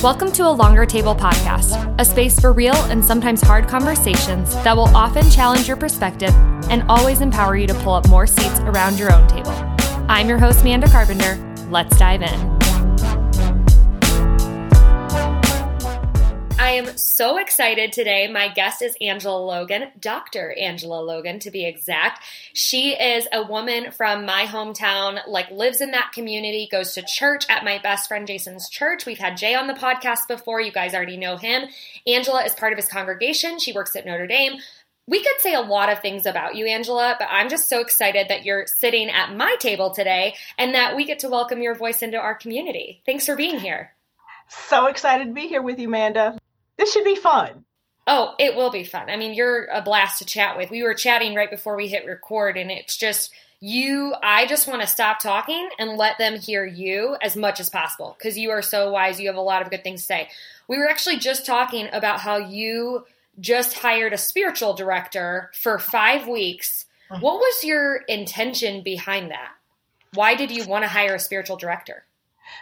Welcome to a Longer Table podcast, a space for real and sometimes hard conversations that will often challenge your perspective and always empower you to pull up more seats around your own table. I'm your host, Manda Carpenter. Let's dive in. I am so excited today. My guest is Angela Logan, Dr. Angela Logan to be exact. She is a woman from my hometown, like lives in that community, goes to church at my best friend Jason's church. We've had Jay on the podcast before. You guys already know him. Angela is part of his congregation. She works at Notre Dame. We could say a lot of things about you, Angela, but I'm just so excited that you're sitting at my table today and that we get to welcome your voice into our community. Thanks for being here. So excited to be here with you, Manda. This should be fun. Oh, it will be fun. I mean, you're a blast to chat with. We were chatting right before we hit record, and it's just you. I just want to stop talking and let them hear you as much as possible because you are so wise. You have a lot of good things to say. We were actually just talking about how you just hired a spiritual director for five weeks. Mm-hmm. What was your intention behind that? Why did you want to hire a spiritual director?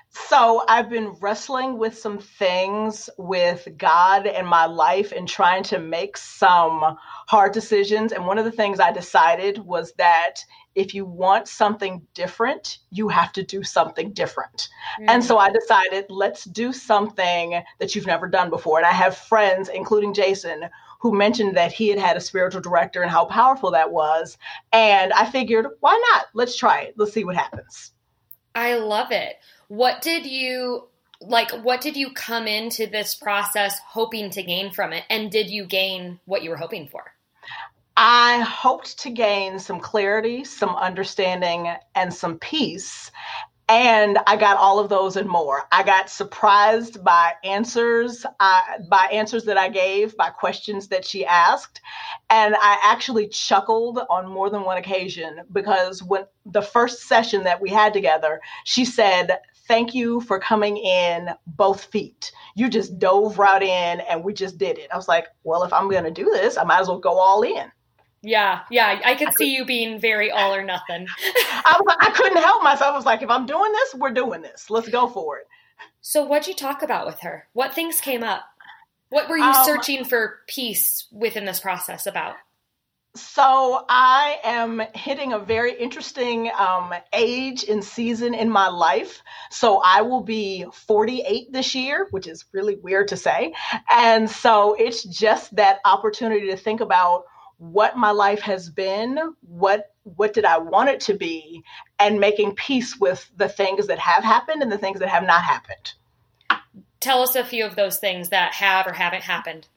So I've been wrestling with some things with God and my life and trying to make some hard decisions. And one of the things I decided was that if you want something different, you have to do something different. Mm-hmm. And so I decided, let's do something that you've never done before. And I have friends, including Jason, who mentioned that he had had a spiritual director and how powerful that was. And I figured, why not? Let's try it. Let's see what happens. I love it. What did you like what did you come into this process hoping to gain from it and did you gain what you were hoping for? I hoped to gain some clarity, some understanding, and some peace. And I got all of those and more. I got surprised by answers, uh, by answers that I gave, by questions that she asked. And I actually chuckled on more than one occasion because when the first session that we had together, she said, Thank you for coming in both feet. You just dove right in and we just did it. I was like, Well, if I'm going to do this, I might as well go all in. Yeah, yeah, I could see you being very all or nothing. I, was, I couldn't help myself. I was like, if I'm doing this, we're doing this. Let's go for it. So, what'd you talk about with her? What things came up? What were you um, searching for peace within this process about? So, I am hitting a very interesting um, age and season in my life. So, I will be 48 this year, which is really weird to say. And so, it's just that opportunity to think about what my life has been, what what did I want it to be, and making peace with the things that have happened and the things that have not happened. Tell us a few of those things that have or haven't happened.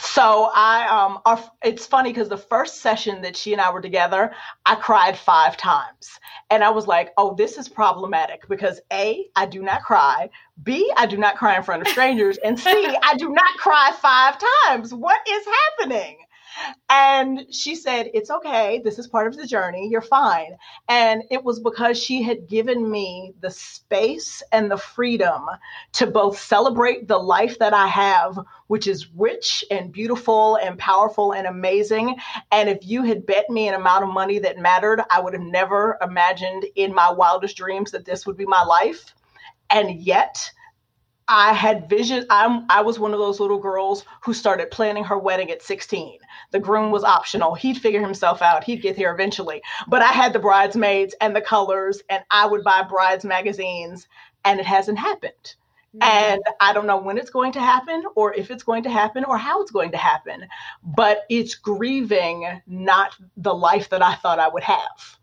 So I um our, it's funny because the first session that she and I were together, I cried five times. And I was like, "Oh, this is problematic because A, I do not cry, B, I do not cry in front of strangers, and C, I do not cry five times. What is happening?" And she said, It's okay. This is part of the journey. You're fine. And it was because she had given me the space and the freedom to both celebrate the life that I have, which is rich and beautiful and powerful and amazing. And if you had bet me an amount of money that mattered, I would have never imagined in my wildest dreams that this would be my life. And yet, I had vision. I'm, I was one of those little girls who started planning her wedding at 16. The groom was optional. He'd figure himself out. He'd get there eventually. But I had the bridesmaids and the colors, and I would buy brides magazines, and it hasn't happened. Mm-hmm. And I don't know when it's going to happen, or if it's going to happen, or how it's going to happen. But it's grieving not the life that I thought I would have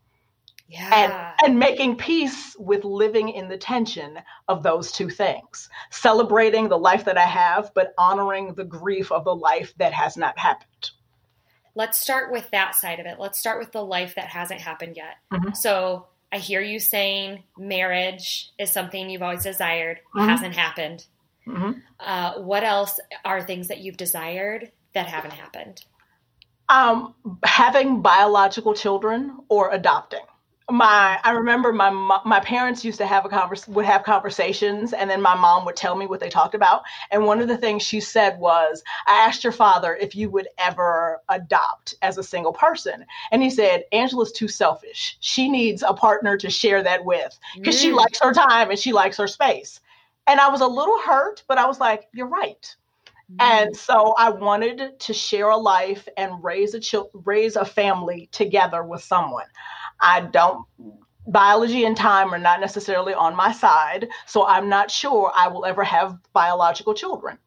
yeah. and and making peace with living in the tension of those two things celebrating the life that i have but honoring the grief of the life that has not happened let's start with that side of it let's start with the life that hasn't happened yet mm-hmm. so i hear you saying marriage is something you've always desired mm-hmm. hasn't happened mm-hmm. uh, what else are things that you've desired that haven't happened um, having biological children or adopting my I remember my my parents used to have a convers would have conversations and then my mom would tell me what they talked about and one of the things she said was I asked your father if you would ever adopt as a single person and he said Angela's too selfish she needs a partner to share that with because mm. she likes her time and she likes her space And I was a little hurt, but I was like, you're right. And mm. so I wanted to share a life and raise a ch- raise a family together with someone. I don't biology and time are not necessarily on my side, so I'm not sure I will ever have biological children.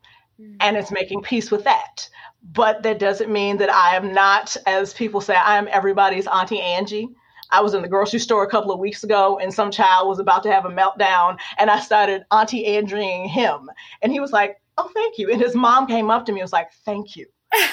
Mm-hmm. And it's making peace with that. But that doesn't mean that I am not, as people say, I am everybody's Auntie Angie. I was in the grocery store a couple of weeks ago and some child was about to have a meltdown and I started Auntie Angieing him. And he was like, Oh, thank you. And his mom came up to me and was like, Thank you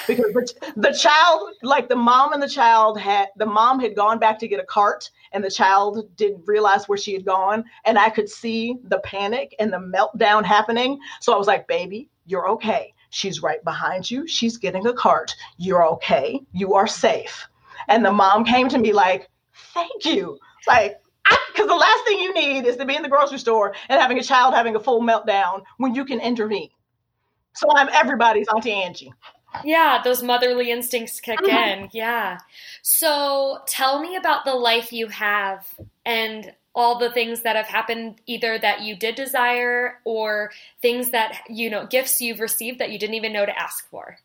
because the, the child like the mom and the child had the mom had gone back to get a cart and the child didn't realize where she had gone and i could see the panic and the meltdown happening. So i was like baby you're okay. She's right behind you. She's getting a cart. You're okay. You are safe. And the mom came to me like thank you. Like because the last thing you need is to be in the grocery store and having a child having a full meltdown when you can intervene. So i'm everybody's auntie angie yeah, those motherly instincts kick mm-hmm. in. Yeah. So tell me about the life you have and all the things that have happened either that you did desire or things that you know gifts you've received that you didn't even know to ask for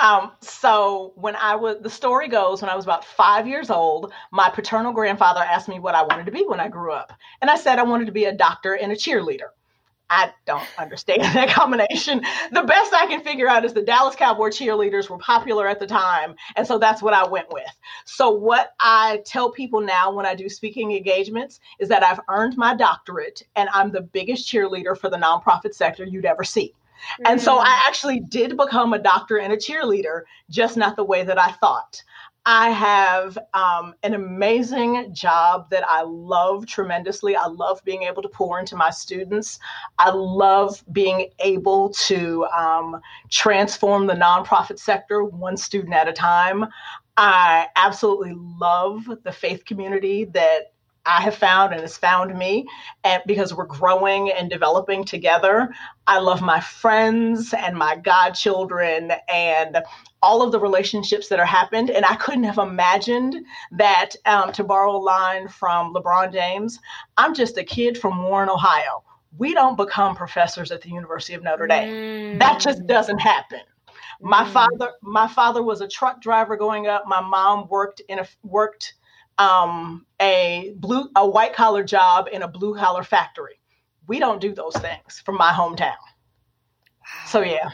um, so when I was, the story goes, when I was about five years old, my paternal grandfather asked me what I wanted to be when I grew up. And I said I wanted to be a doctor and a cheerleader. I don't understand that combination. The best I can figure out is the Dallas Cowboy cheerleaders were popular at the time. And so that's what I went with. So, what I tell people now when I do speaking engagements is that I've earned my doctorate and I'm the biggest cheerleader for the nonprofit sector you'd ever see. And so I mm. actually did become a doctor and a cheerleader, just not the way that I thought. I have um, an amazing job that I love tremendously. I love being able to pour into my students. I love being able to um, transform the nonprofit sector one student at a time. I absolutely love the faith community that I have found and has found me, and because we're growing and developing together. I love my friends and my godchildren and all of the relationships that are happened. And I couldn't have imagined that, um, to borrow a line from LeBron James, I'm just a kid from Warren, Ohio. We don't become professors at the University of Notre Dame. Mm. That just doesn't happen. My mm. father, my father was a truck driver growing up. My mom worked in a worked um, a blue a white collar job in a blue collar factory. We don't do those things from my hometown. Wow. So yeah.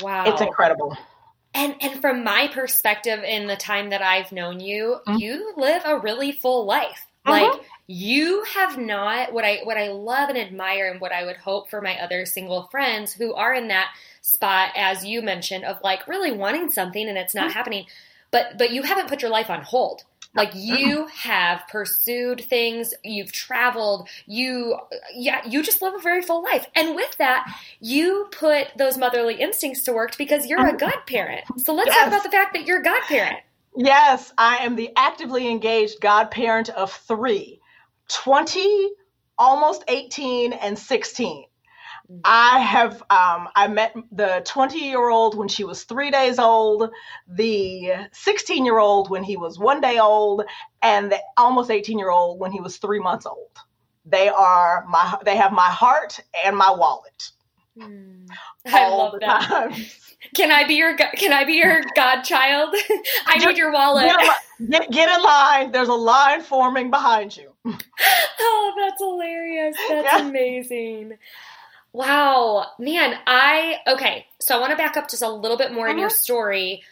Wow. It's incredible. And and from my perspective in the time that I've known you, mm-hmm. you live a really full life. Mm-hmm. Like you have not what I what I love and admire and what I would hope for my other single friends who are in that spot as you mentioned of like really wanting something and it's not mm-hmm. happening. But but you haven't put your life on hold. Like oh. you have pursued things, you've traveled, you yeah, you just live a very full life. And with that, you put those motherly instincts to work because you're a godparent. So let's yes. talk about the fact that you're a godparent. Yes, I am the actively engaged godparent of 3. 20, almost 18 and 16. I have um, I met the 20 year old when she was three days old, the 16 year old when he was one day old, and the almost 18 year old when he was three months old. They are my they have my heart and my wallet. Mm, I love that. Time. Can I be your Can I be your godchild? I need your wallet. Get, get, in line. There's a line forming behind you. Oh, that's hilarious. That's yeah. amazing. Wow, man, I okay. So I want to back up just a little bit more uh-huh. in your uh-huh. story.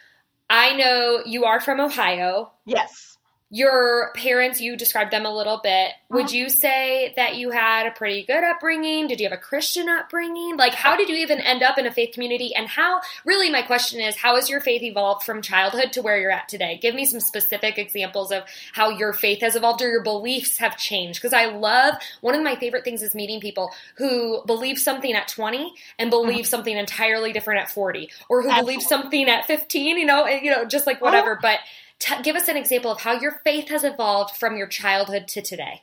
I know you are from Ohio. Yes your parents, you described them a little bit. Would uh-huh. you say that you had a pretty good upbringing? Did you have a Christian upbringing? Like, how did you even end up in a faith community? And how, really, my question is, how has your faith evolved from childhood to where you're at today? Give me some specific examples of how your faith has evolved or your beliefs have changed. Because I love, one of my favorite things is meeting people who believe something at 20 and believe uh-huh. something entirely different at 40, or who Absolutely. believe something at 15, you know, you know, just like whatever. But T- give us an example of how your faith has evolved from your childhood to today.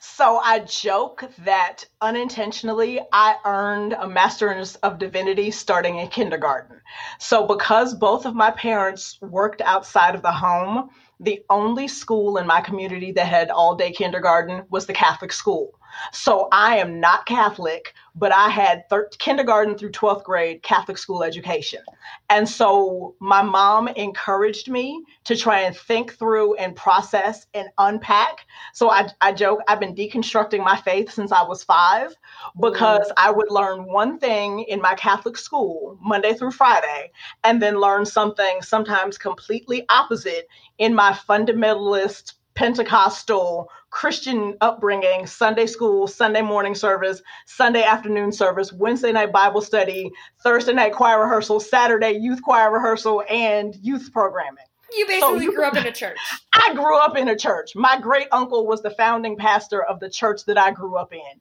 So I joke that unintentionally I earned a master's of divinity starting in kindergarten. So because both of my parents worked outside of the home, the only school in my community that had all day kindergarten was the Catholic school. So I am not Catholic, but I had thir- kindergarten through 12th grade Catholic school education. And so my mom encouraged me to try and think through and process and unpack. So I, I joke, I've been deconstructing my faith since I was five because mm. I would learn one thing in my Catholic school Monday through Friday, and then learn something sometimes completely opposite in my fundamentalist Pentecostal Christian upbringing, Sunday school, Sunday morning service, Sunday afternoon service, Wednesday night Bible study, Thursday night choir rehearsal, Saturday youth choir rehearsal, and youth programming. You basically so you, grew up in a church. I grew up in a church. My great uncle was the founding pastor of the church that I grew up in.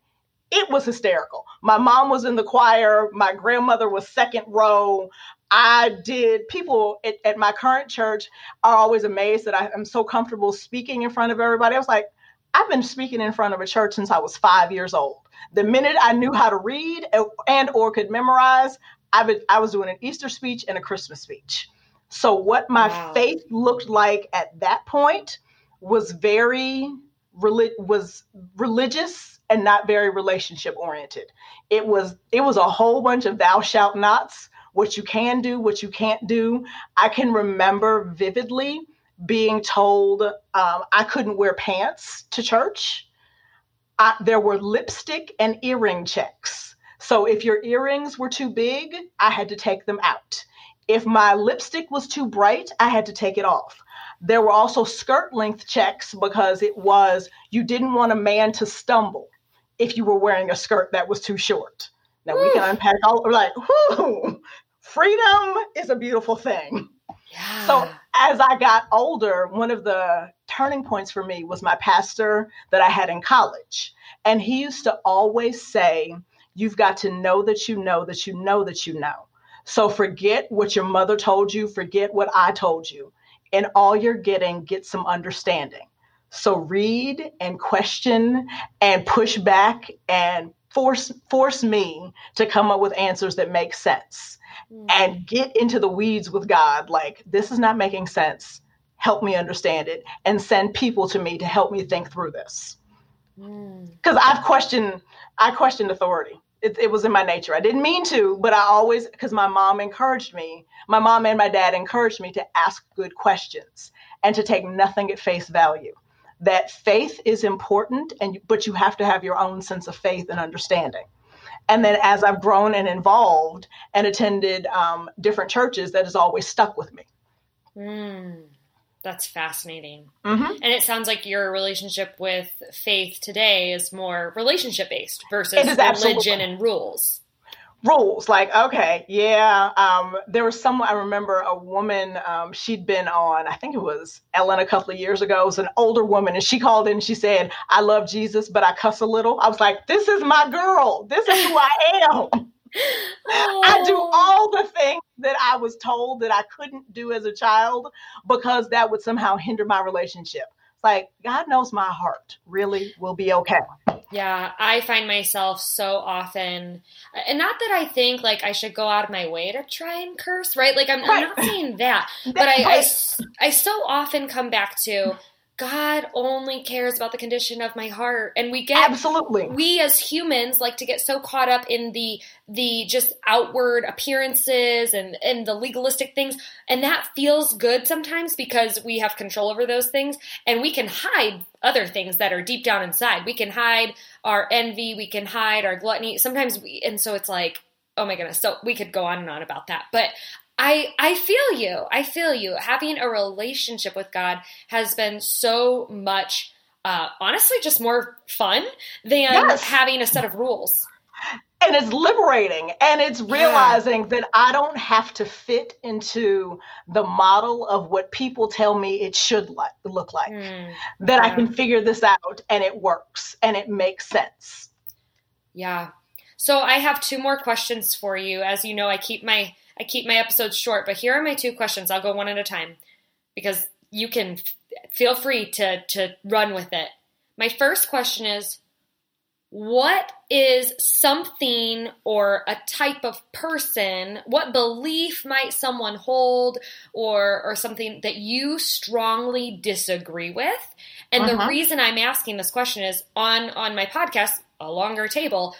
It was hysterical. My mom was in the choir. My grandmother was second row. I did, people at, at, my current church are always amazed that I am so comfortable speaking in front of everybody. I was like, I've been speaking in front of a church since I was five years old. The minute I knew how to read and or could memorize, I, been, I was doing an Easter speech and a Christmas speech. So what my wow. faith looked like at that point was very was religious and not very relationship oriented. It was it was a whole bunch of thou shalt nots what you can do, what you can't do. I can remember vividly being told um, I couldn't wear pants to church. I, there were lipstick and earring checks. So if your earrings were too big, I had to take them out. If my lipstick was too bright, I had to take it off. There were also skirt length checks because it was you didn't want a man to stumble if you were wearing a skirt that was too short. Now we can unpack all like, whoo, freedom is a beautiful thing. Yeah. So as I got older, one of the turning points for me was my pastor that I had in college. And he used to always say, You've got to know that you know that you know that you know. So forget what your mother told you, forget what I told you. And all you're getting, get some understanding. So read and question and push back and force force me to come up with answers that make sense mm. and get into the weeds with God like this is not making sense. Help me understand it and send people to me to help me think through this. Because mm. I've questioned I questioned authority. It, it was in my nature. I didn't mean to but I always because my mom encouraged me my mom and my dad encouraged me to ask good questions and to take nothing at face value. That faith is important and but you have to have your own sense of faith and understanding and then as i've grown and involved and attended um, different churches that has always stuck with me mm, that's fascinating mm-hmm. and it sounds like your relationship with faith today is more relationship based versus religion absolutely. and rules rules like okay yeah um, there was someone i remember a woman um, she'd been on i think it was ellen a couple of years ago it was an older woman and she called in and she said i love jesus but i cuss a little i was like this is my girl this is who i am oh. i do oh. all the things that i was told that i couldn't do as a child because that would somehow hinder my relationship like god knows my heart really will be okay yeah, I find myself so often, and not that I think like I should go out of my way to try and curse, right? Like I'm, right. I'm not saying that, but I, I, I so often come back to God only cares about the condition of my heart. And we get Absolutely. We as humans like to get so caught up in the the just outward appearances and and the legalistic things and that feels good sometimes because we have control over those things and we can hide other things that are deep down inside. We can hide our envy, we can hide our gluttony. Sometimes we and so it's like oh my goodness. So we could go on and on about that. But I I feel you. I feel you. Having a relationship with God has been so much uh, honestly just more fun than yes. having a set of rules. And it's liberating and it's realizing yeah. that I don't have to fit into the model of what people tell me it should like, look like. Mm, that yeah. I can figure this out and it works and it makes sense. Yeah. So I have two more questions for you. As you know, I keep my I keep my episodes short, but here are my two questions. I'll go one at a time because you can f- feel free to to run with it. My first question is what is something or a type of person what belief might someone hold or or something that you strongly disagree with and uh-huh. the reason i'm asking this question is on on my podcast a longer table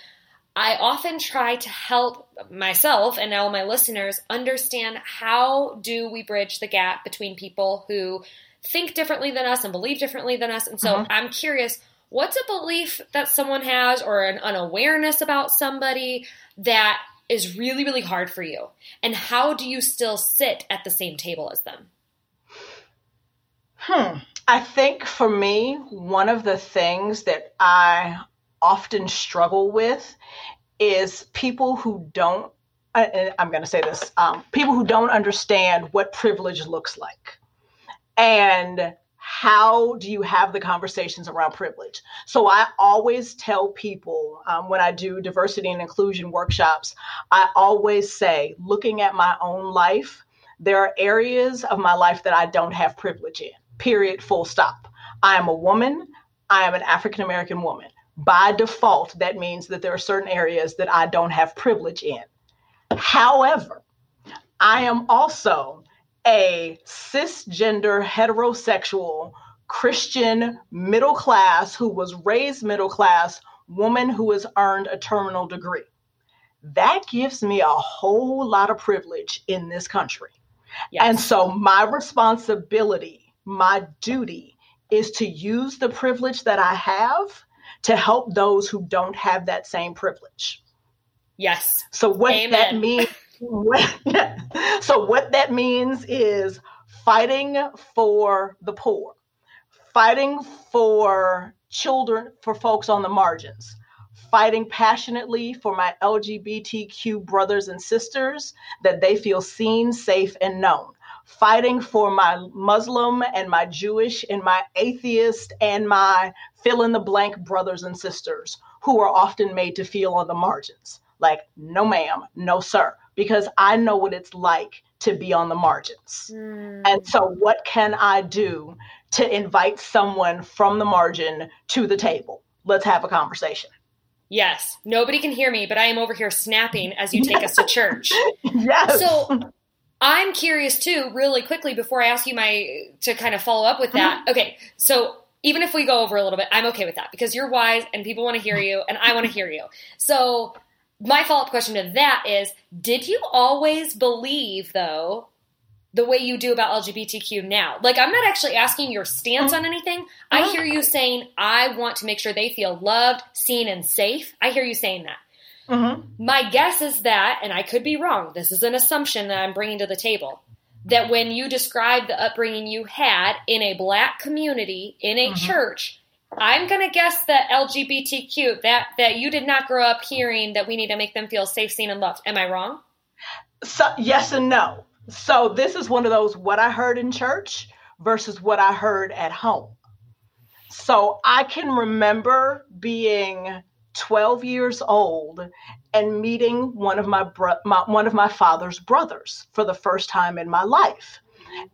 I often try to help myself and all my listeners understand how do we bridge the gap between people who think differently than us and believe differently than us. And so mm-hmm. I'm curious, what's a belief that someone has or an unawareness about somebody that is really, really hard for you? And how do you still sit at the same table as them? Hmm. I think for me, one of the things that I often struggle with is people who don't i'm going to say this um, people who don't understand what privilege looks like and how do you have the conversations around privilege. So i always tell people um, when i do diversity and inclusion workshops i always say looking at my own life there are areas of my life that i don't have privilege in period full stop. I am a woman i am an african american woman by default, that means that there are certain areas that I don't have privilege in. However, I am also a cisgender heterosexual Christian middle class who was raised middle class woman who has earned a terminal degree. That gives me a whole lot of privilege in this country. Yes. And so my responsibility, my duty is to use the privilege that I have to help those who don't have that same privilege. Yes. So what Amen. that means so what that means is fighting for the poor, fighting for children, for folks on the margins, fighting passionately for my LGBTQ brothers and sisters that they feel seen, safe, and known. Fighting for my Muslim and my Jewish and my atheist and my fill in the blank brothers and sisters who are often made to feel on the margins. Like, no, ma'am, no, sir, because I know what it's like to be on the margins. Mm. And so, what can I do to invite someone from the margin to the table? Let's have a conversation. Yes, nobody can hear me, but I am over here snapping as you take us to church. Yes. So, I'm curious too, really quickly, before I ask you my to kind of follow up with that. Mm-hmm. Okay, so even if we go over a little bit, I'm okay with that because you're wise and people want to hear you and I want to hear you. So, my follow up question to that is Did you always believe, though, the way you do about LGBTQ now? Like, I'm not actually asking your stance on anything. I hear you saying, I want to make sure they feel loved, seen, and safe. I hear you saying that. Mm-hmm. My guess is that, and I could be wrong, this is an assumption that I'm bringing to the table that when you describe the upbringing you had in a black community in a mm-hmm. church i'm going to guess that lgbtq that that you did not grow up hearing that we need to make them feel safe seen and loved am i wrong so yes and no so this is one of those what i heard in church versus what i heard at home so i can remember being 12 years old and meeting one of my, bro- my, one of my father's brothers for the first time in my life.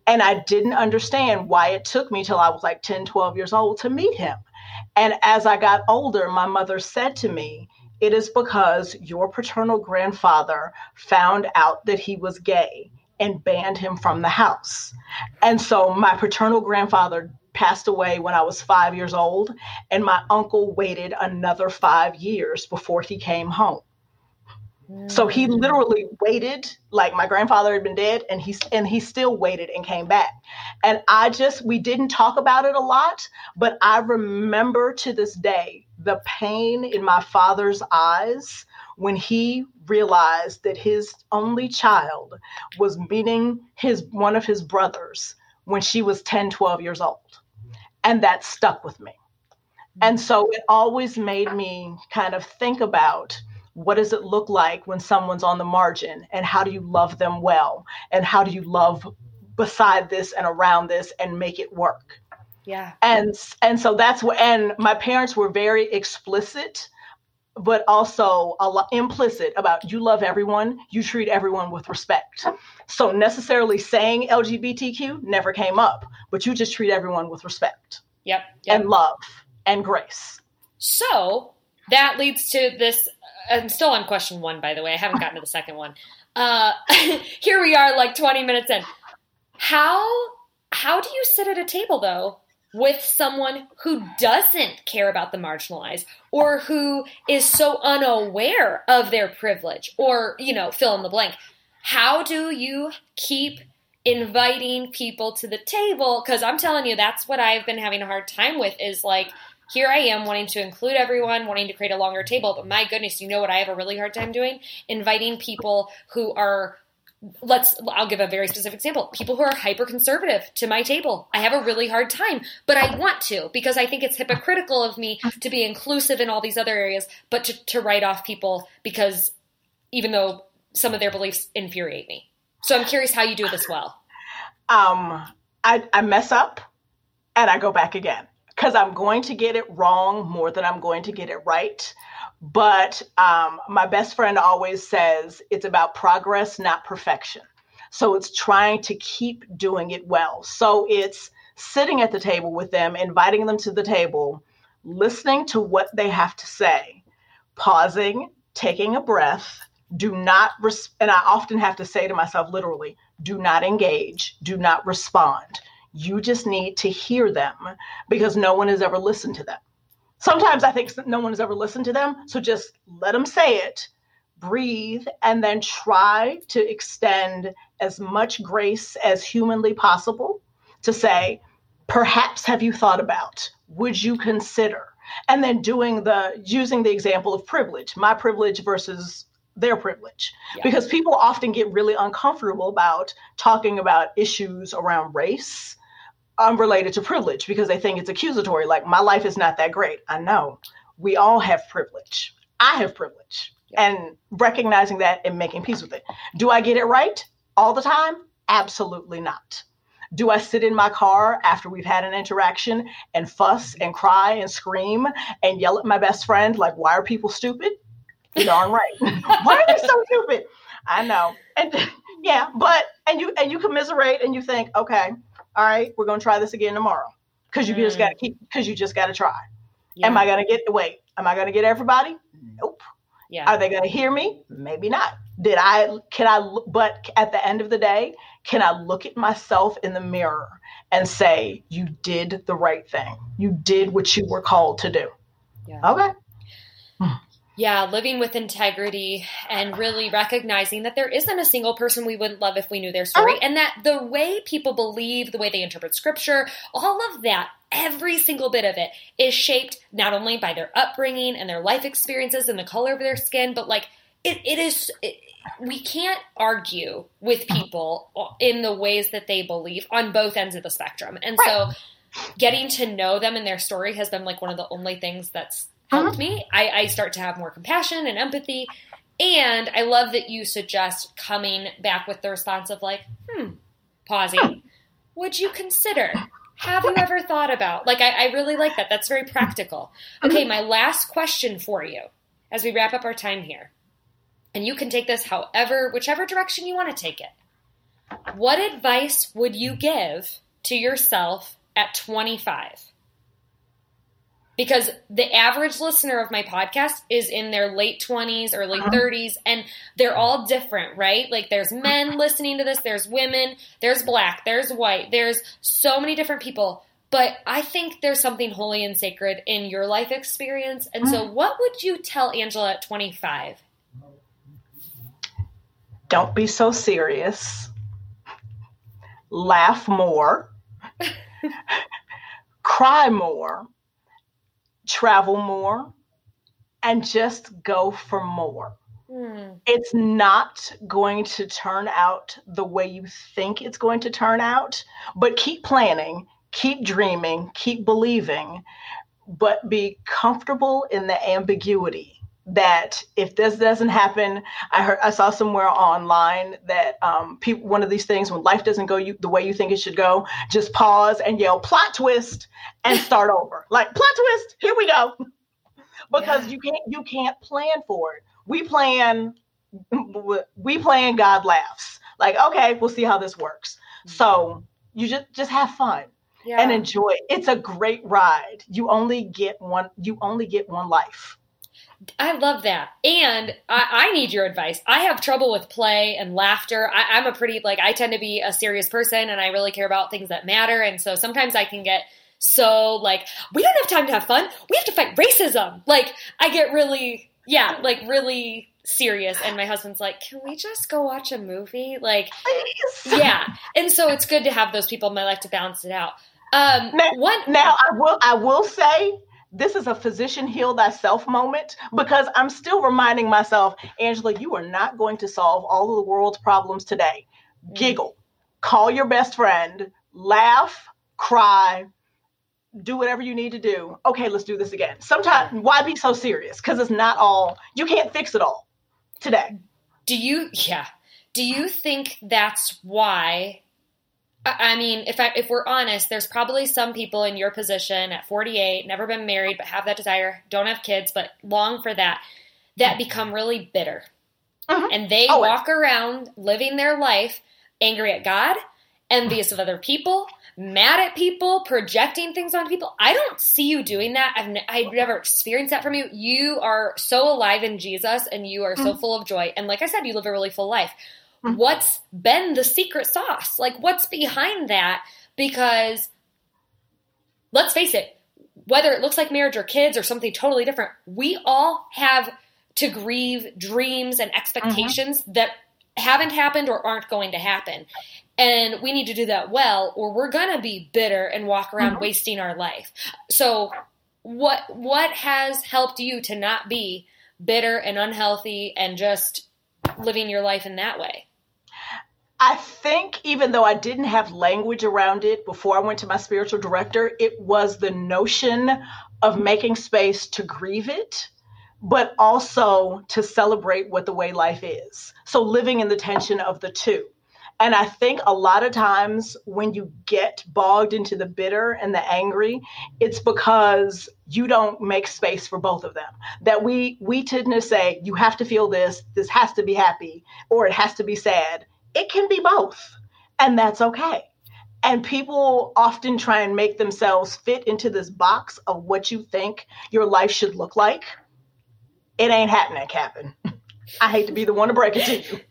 And i didn't understand why it took me till i was like 10 12 years old to meet him. And as i got older my mother said to me it is because your paternal grandfather found out that he was gay and banned him from the house. And so my paternal grandfather passed away when I was five years old, and my uncle waited another five years before he came home. So he mm. literally waited, like my grandfather had been dead, and he and he still waited and came back. And I just we didn't talk about it a lot, but I remember to this day the pain in my father's eyes when he realized that his only child was meeting his one of his brothers when she was 10, 12 years old. And that stuck with me. And mm. so it always made me kind of think about what does it look like when someone's on the margin and how do you love them well? And how do you love beside this and around this and make it work? Yeah. And and so that's what and my parents were very explicit but also a lot implicit about you love everyone you treat everyone with respect. So necessarily saying lgbtq never came up but you just treat everyone with respect. Yep, yep. and love and grace. So that leads to this i'm still on question one by the way. I haven't gotten to the second one. Uh, here we are like 20 minutes in. How how do you sit at a table though with someone who doesn't care about the marginalized or who is so unaware of their privilege or, you know, fill in the blank. How do you keep inviting people to the table? Because I'm telling you, that's what I've been having a hard time with is like, here I am wanting to include everyone, wanting to create a longer table, but my goodness, you know what I have a really hard time doing? Inviting people who are let's I'll give a very specific example. People who are hyper conservative to my table. I have a really hard time, but I want to because I think it's hypocritical of me to be inclusive in all these other areas, but to, to write off people because even though some of their beliefs infuriate me. So I'm curious how you do this well. Um I, I mess up and I go back again because I'm going to get it wrong more than I'm going to get it right. But um, my best friend always says it's about progress, not perfection. So it's trying to keep doing it well. So it's sitting at the table with them, inviting them to the table, listening to what they have to say, pausing, taking a breath. Do not, res- and I often have to say to myself literally, do not engage, do not respond you just need to hear them because no one has ever listened to them. Sometimes I think no one has ever listened to them. So just let them say it, breathe, and then try to extend as much grace as humanly possible to say, perhaps have you thought about? Would you consider? And then doing the using the example of privilege, my privilege versus their privilege yeah. because people often get really uncomfortable about talking about issues around race unrelated to privilege because they think it's accusatory. Like, my life is not that great. I know. We all have privilege. I have privilege. And recognizing that and making peace with it. Do I get it right all the time? Absolutely not. Do I sit in my car after we've had an interaction and fuss and cry and scream and yell at my best friend, like, why are people stupid? You're darn right. why are they so stupid? I know. And yeah, but and you and you commiserate and you think, okay, all right, we're gonna try this again tomorrow. Cause you mm. just gotta keep because you just gotta try. Yeah. Am I gonna get wait, am I gonna get everybody? Nope. Yeah. Are they gonna hear me? Maybe not. Did I can I but at the end of the day, can I look at myself in the mirror and say, you did the right thing. You did what you were called to do. Yeah. Okay. Yeah, living with integrity and really recognizing that there isn't a single person we wouldn't love if we knew their story, oh. and that the way people believe, the way they interpret scripture, all of that, every single bit of it is shaped not only by their upbringing and their life experiences and the color of their skin, but like it, it is. It, we can't argue with uh-huh. people in the ways that they believe on both ends of the spectrum, and so getting to know them and their story has been like one of the only things that's helped uh-huh. me. I, I start to have more compassion and empathy. And I love that you suggest coming back with the response of like, hmm, pausing. Would you consider? Have you ever thought about? Like, I, I really like that. That's very practical. Okay, my last question for you as we wrap up our time here. And you can take this however, whichever direction you want to take it. What advice would you give to yourself at 25? Because the average listener of my podcast is in their late 20s, early 30s, uh-huh. and they're all different, right? Like there's men listening to this, there's women, there's black, there's white, there's so many different people. But I think there's something holy and sacred in your life experience. And so, uh-huh. what would you tell Angela at 25? Don't be so serious. Laugh more. Cry more travel more, and just go for more. Mm. It's not going to turn out the way you think it's going to turn out, but keep planning, keep dreaming, keep believing, but be comfortable in the ambiguity that if this doesn't happen, I heard I saw somewhere online that um, people one of these things when life doesn't go you, the way you think it should go, just pause and yell plot twist and start over. Like plot twist, here we go, because yeah. you can't you can't plan for it. We plan we plan God laughs. Like okay, we'll see how this works. So you just just have fun. Yeah. And enjoy. It's a great ride. You only get one. You only get one life. I love that. And I, I, need your advice. I have trouble with play and laughter. I, I'm a pretty, like, I tend to be a serious person and I really care about things that matter. And so sometimes I can get so like we don't have time to have fun. We have to fight racism. Like I get really yeah, like really serious and my husband's like, "Can we just go watch a movie?" Like yeah. And so it's good to have those people in my life to balance it out. Um now, one now I will I will say this is a physician heal thyself moment because I'm still reminding myself, Angela, you are not going to solve all of the world's problems today. Mm. Giggle, call your best friend, laugh, cry, do whatever you need to do. Okay, let's do this again. Sometimes, why be so serious? Because it's not all, you can't fix it all today. Do you, yeah. Do you think that's why? I mean, if I, if we're honest, there's probably some people in your position at 48, never been married, but have that desire, don't have kids, but long for that, that become really bitter. Mm-hmm. And they oh, walk around living their life angry at God, envious of other people, mad at people, projecting things on people. I don't see you doing that. I've, n- I've never experienced that from you. You are so alive in Jesus and you are so mm-hmm. full of joy. And like I said, you live a really full life. Mm-hmm. What's been the secret sauce? Like, what's behind that? Because let's face it, whether it looks like marriage or kids or something totally different, we all have to grieve dreams and expectations mm-hmm. that haven't happened or aren't going to happen. And we need to do that well, or we're gonna be bitter and walk around mm-hmm. wasting our life. So, what what has helped you to not be bitter and unhealthy and just living your life in that way? I think even though I didn't have language around it before I went to my spiritual director, it was the notion of making space to grieve it, but also to celebrate what the way life is. So living in the tension of the two. And I think a lot of times when you get bogged into the bitter and the angry, it's because you don't make space for both of them. That we we tend to say you have to feel this, this has to be happy, or it has to be sad. It can be both, and that's okay. And people often try and make themselves fit into this box of what you think your life should look like. It ain't happening, Captain. I hate to be the one to break it to you.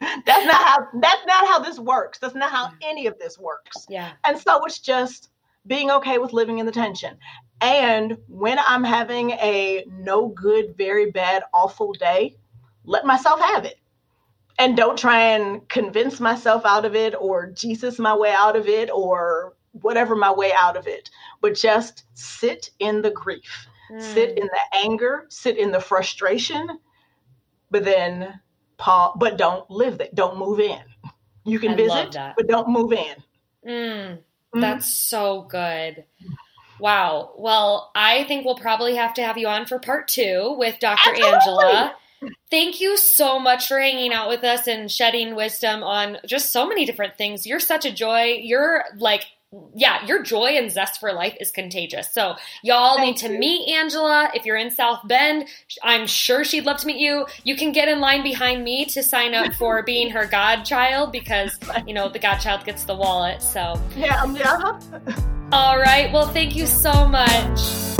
that's not how that's not how this works. That's not how any of this works. Yeah. And so it's just being okay with living in the tension. And when I'm having a no good, very bad, awful day, let myself have it. And don't try and convince myself out of it or Jesus my way out of it or whatever my way out of it. But just sit in the grief, mm. sit in the anger, sit in the frustration, but then Paul, but don't live there. Don't move in. You can I visit, but don't move in. Mm, mm-hmm. That's so good. Wow. Well, I think we'll probably have to have you on for part two with Dr. Absolutely. Angela. Thank you so much for hanging out with us and shedding wisdom on just so many different things. You're such a joy. You're like yeah, your joy and zest for life is contagious. So y'all Thank need to you. meet Angela. If you're in South Bend, I'm sure she'd love to meet you. You can get in line behind me to sign up for being her godchild because, you know, the godchild gets the wallet. So yeah, yeah. All right. Well, thank you so much.